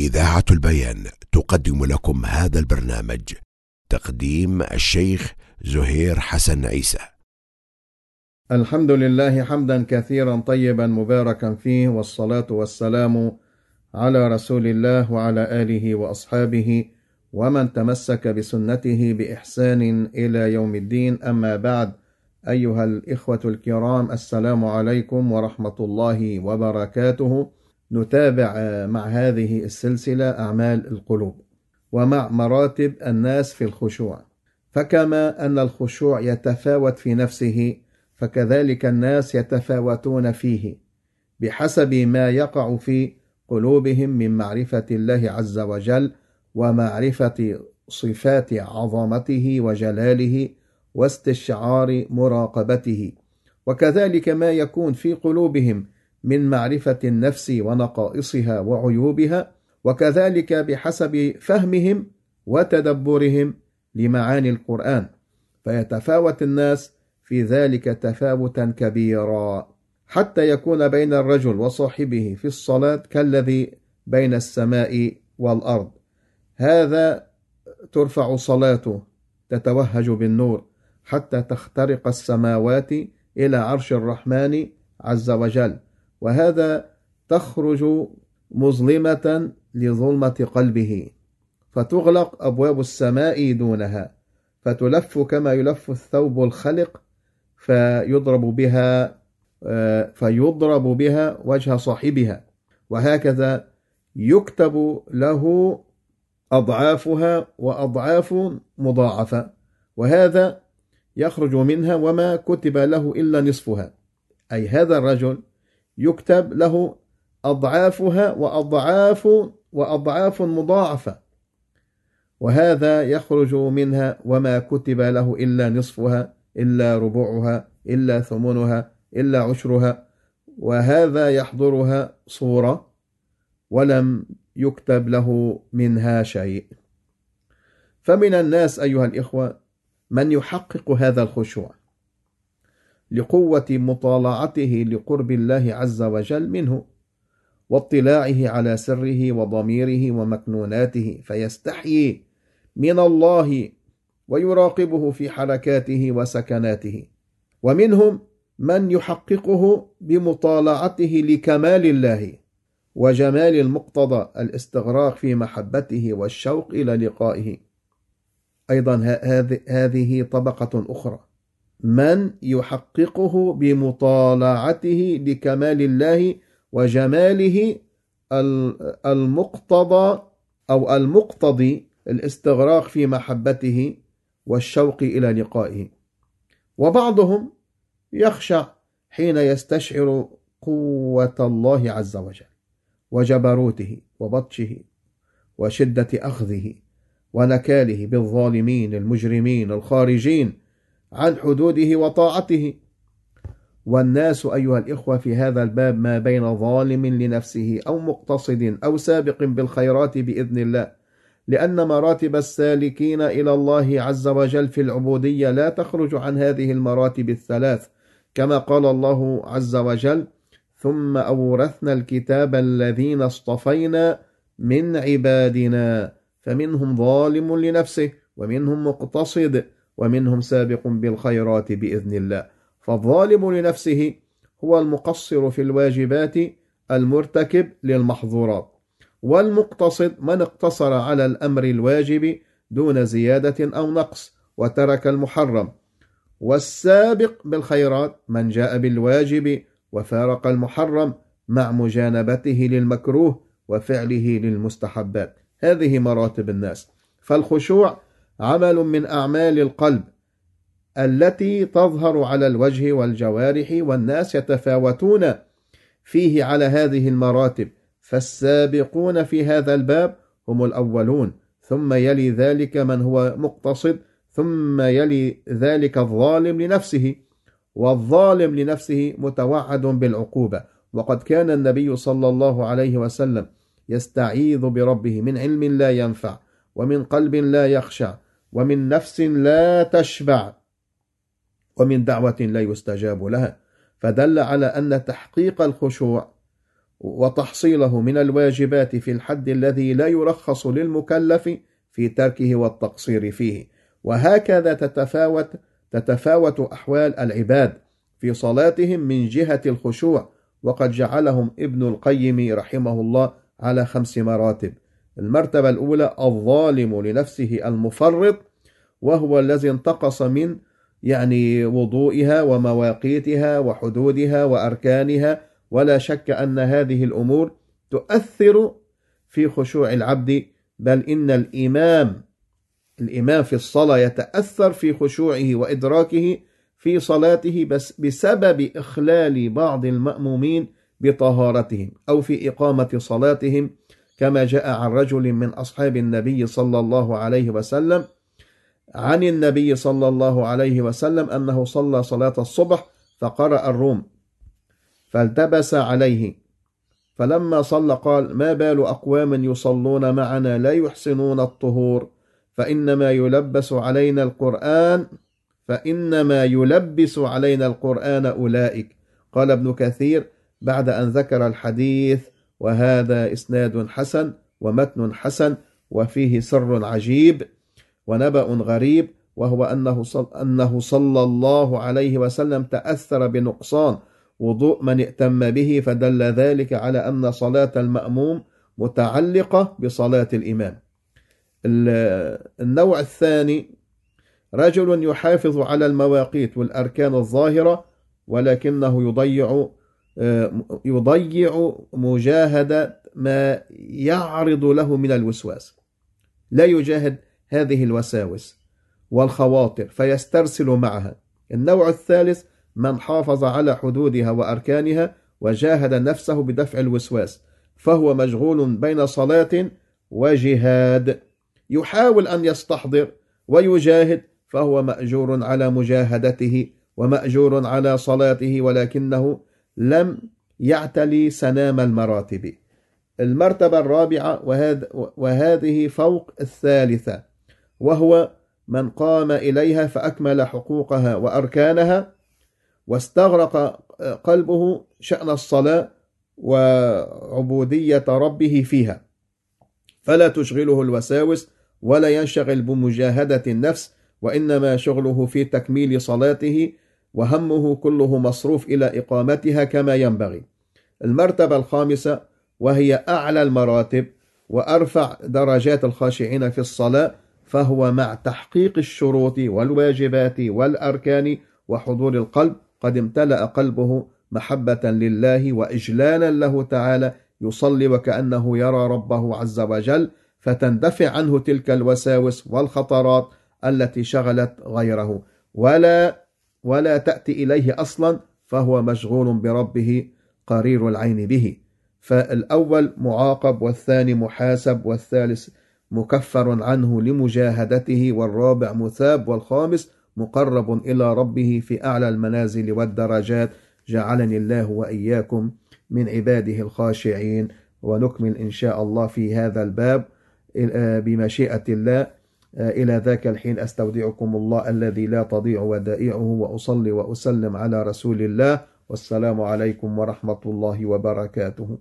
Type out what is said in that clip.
إذاعة البيان تقدم لكم هذا البرنامج تقديم الشيخ زهير حسن عيسى. الحمد لله حمدا كثيرا طيبا مباركا فيه والصلاة والسلام على رسول الله وعلى آله وأصحابه ومن تمسك بسنته بإحسان إلى يوم الدين. أما بعد أيها الإخوة الكرام السلام عليكم ورحمة الله وبركاته. نتابع مع هذه السلسلة أعمال القلوب ومع مراتب الناس في الخشوع. فكما أن الخشوع يتفاوت في نفسه فكذلك الناس يتفاوتون فيه بحسب ما يقع في قلوبهم من معرفة الله عز وجل ومعرفة صفات عظمته وجلاله واستشعار مراقبته. وكذلك ما يكون في قلوبهم من معرفة النفس ونقائصها وعيوبها وكذلك بحسب فهمهم وتدبرهم لمعاني القرآن. فيتفاوت الناس في ذلك تفاوتا كبيرا. حتى يكون بين الرجل وصاحبه في الصلاة كالذي بين السماء والأرض. هذا ترفع صلاته تتوهج بالنور حتى تخترق السماوات إلى عرش الرحمن عز وجل. وهذا تخرج مظلمة لظلمة قلبه. فتغلق أبواب السماء دونها. فتلف كما يلف الثوب الخلق فيضرب بها فيضرب بها وجه صاحبها. وهكذا يكتب له أضعافها وأضعاف مضاعفة. وهذا يخرج منها وما كتب له إلا نصفها. أي هذا الرجل يكتب له أضعافها وأضعاف وأضعاف مضاعفة. وهذا يخرج منها وما كتب له إلا نصفها إلا ربعها إلا ثمنها إلا عشرها. وهذا يحضرها صورة ولم يكتب له منها شيء. فمن الناس أيها الإخوة من يحقق هذا الخشوع. لقوة مطالعته لقرب الله عز وجل منه واطلاعه على سره وضميره ومكنوناته فيستحيي من الله ويراقبه في حركاته وسكناته. ومنهم من يحققه بمطالعته لكمال الله وجمال المقتضى الاستغراق في محبته والشوق إلى لقائه. أيضا هذه طبقة أخرى. من يحققه بمطالعته لكمال الله وجماله المقتضى أو المقتضي الاستغراق في محبته والشوق إلى لقائه. وبعضهم يخشع حين يستشعر قوة الله عز وجل وجبروته وبطشه وشدة أخذه ونكاله بالظالمين المجرمين الخارجين عن حدوده وطاعته. والناس أيها الإخوة في هذا الباب ما بين ظالم لنفسه أو مقتصد أو سابق بالخيرات بإذن الله لأن مراتب السالكين إلى الله عز وجل في العبودية لا تخرج عن هذه المراتب الثلاث كما قال الله عز وجل ثم أورثنا الكتاب الذين اصطفينا من عبادنا فمنهم ظالم لنفسه ومنهم مقتصد ومنهم سابق بالخيرات بإذن الله. فالظالم لنفسه هو المقصر في الواجبات المرتكب للمحظورات. والمقتصد من اقتصر على الأمر الواجب دون زيادة أو نقص وترك المحرم. والسابق بالخيرات من جاء بالواجب وفارق المحرم مع مجانبته للمكروه وفعله للمستحبات. هذه مراتب الناس. فالخشوع عمل من أعمال القلب التي تظهر على الوجه والجوارح والناس يتفاوتون فيه على هذه المراتب فالسابقون في هذا الباب هم الأولون. ثم يلي ذلك من هو مقتصد ثم يلي ذلك الظالم لنفسه والظالم لنفسه متوعد بالعقوبة. وقد كان النبي صلى الله عليه وسلم يستعيذ بربه من علم لا ينفع ومن قلب لا يخشع ومن نفس لا تشبع ومن دعوة لا يستجاب لها. فدل على أن تحقيق الخشوع وتحصيله من الواجبات في الحد الذي لا يرخص للمكلف في تركه والتقصير فيه. وهكذا تتفاوت تتفاوت أحوال العباد في صلاتهم من جهة الخشوع. وقد جعلهم ابن القيم رحمه الله على خمس مراتب. المرتبة الأولى الظالم لنفسه المفرط وهو الذي انتقص من يعني وضوئها ومواقيتها وحدودها وأركانها. ولا شك أن هذه الأمور تؤثر في خشوع العبد بل إن الإمام الإمام في الصلاة يتأثر في خشوعه وإدراكه في صلاته بس بسبب إخلال بعض المأمومين بطهارتهم أو في إقامة صلاتهم. كما جاء عن رجل من أصحاب النبي صلى الله عليه وسلم عن النبي صلى الله عليه وسلم أنه صلى صلاة الصبح فقرأ الروم فالتبس عليه. فلما صلى قال ما بال أقوام يصلون معنا لا يحسنون الطهور فإنما يلبس علينا القرآن فإنما يلبس علينا القرآن أولئك قال ابن كثير بعد أن ذكر الحديث وهذا إسناد حسن ومتن حسن وفيه سر عجيب ونبأ غريب وهو أنه صل أنه صلى الله عليه وسلم تأثر بنقصان وضوء من ائتم به فدل ذلك على أن صلاة المأموم متعلقة بصلاة الإمام. النوع الثاني رجل يحافظ على المواقيت والأركان الظاهرة ولكنه يضيع يضيع مجاهدة ما يعرض له من الوسواس. لا يجاهد هذه الوساوس والخواطر فيسترسل معها. النوع الثالث من حافظ على حدودها وأركانها وجاهد نفسه بدفع الوسواس فهو مشغول بين صلاة وجهاد. يحاول أن يستحضر ويجاهد فهو مأجور على مجاهدته ومأجور على صلاته ولكنه لم يعتلي سنام المراتب. المرتبة الرابعة وهذه فوق الثالثة وهو من قام إليها فأكمل حقوقها وأركانها واستغرق قلبه شأن الصلاة وعبودية ربه فيها. فلا تشغله الوساوس ولا ينشغل بمجاهدة النفس وإنما شغله في تكميل صلاته وهمه كله مصروف إلى إقامتها كما ينبغي. المرتبة الخامسة وهي أعلى المراتب وأرفع درجات الخاشعين في الصلاة فهو مع تحقيق الشروط والواجبات والأركان وحضور القلب. قد امتلأ قلبه محبة لله وإجلالا له تعالى يصلي وكأنه يرى ربه عز وجل فتندفع عنه تلك الوساوس والخطرات التي شغلت غيره. ولا ولا تأتي إليه أصلا فهو مشغول بربه قرير العين به. فالأول معاقب والثاني محاسب والثالث مكفر عنه لمجاهدته والرابع مثاب والخامس مقرب إلى ربه في أعلى المنازل والدرجات. جعلني الله وإياكم من عباده الخاشعين. ونكمل إن شاء الله في هذا الباب بمشيئة الله. إلى ذاك الحين أستودعكم الله الذي لا تضيع ودائعه وأصلي وأسلم على رسول الله والسلام عليكم ورحمة الله وبركاته.